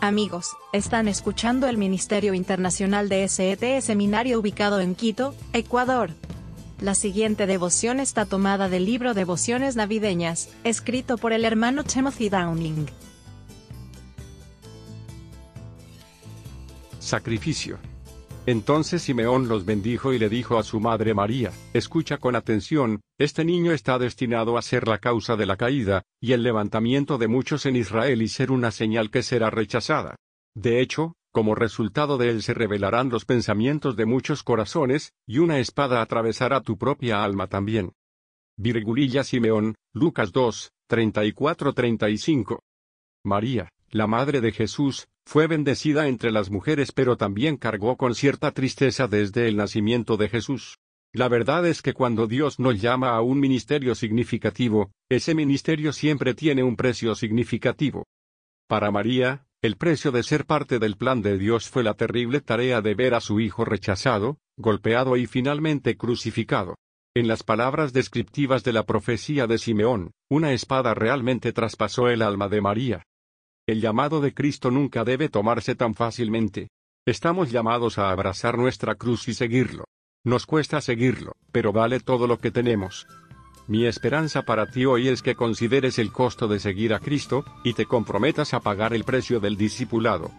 Amigos, están escuchando el Ministerio Internacional de SET Seminario ubicado en Quito, Ecuador. La siguiente devoción está tomada del libro Devociones Navideñas, escrito por el hermano Timothy Downing. Sacrificio. Entonces Simeón los bendijo y le dijo a su madre María, escucha con atención, este niño está destinado a ser la causa de la caída, y el levantamiento de muchos en Israel y ser una señal que será rechazada. De hecho, como resultado de él se revelarán los pensamientos de muchos corazones, y una espada atravesará tu propia alma también. Virgulilla Simeón, Lucas 2, 34-35. María, la madre de Jesús, fue bendecida entre las mujeres pero también cargó con cierta tristeza desde el nacimiento de Jesús. La verdad es que cuando Dios nos llama a un ministerio significativo, ese ministerio siempre tiene un precio significativo. Para María, el precio de ser parte del plan de Dios fue la terrible tarea de ver a su hijo rechazado, golpeado y finalmente crucificado. En las palabras descriptivas de la profecía de Simeón, una espada realmente traspasó el alma de María. El llamado de Cristo nunca debe tomarse tan fácilmente. Estamos llamados a abrazar nuestra cruz y seguirlo. Nos cuesta seguirlo, pero vale todo lo que tenemos. Mi esperanza para ti hoy es que consideres el costo de seguir a Cristo, y te comprometas a pagar el precio del discipulado.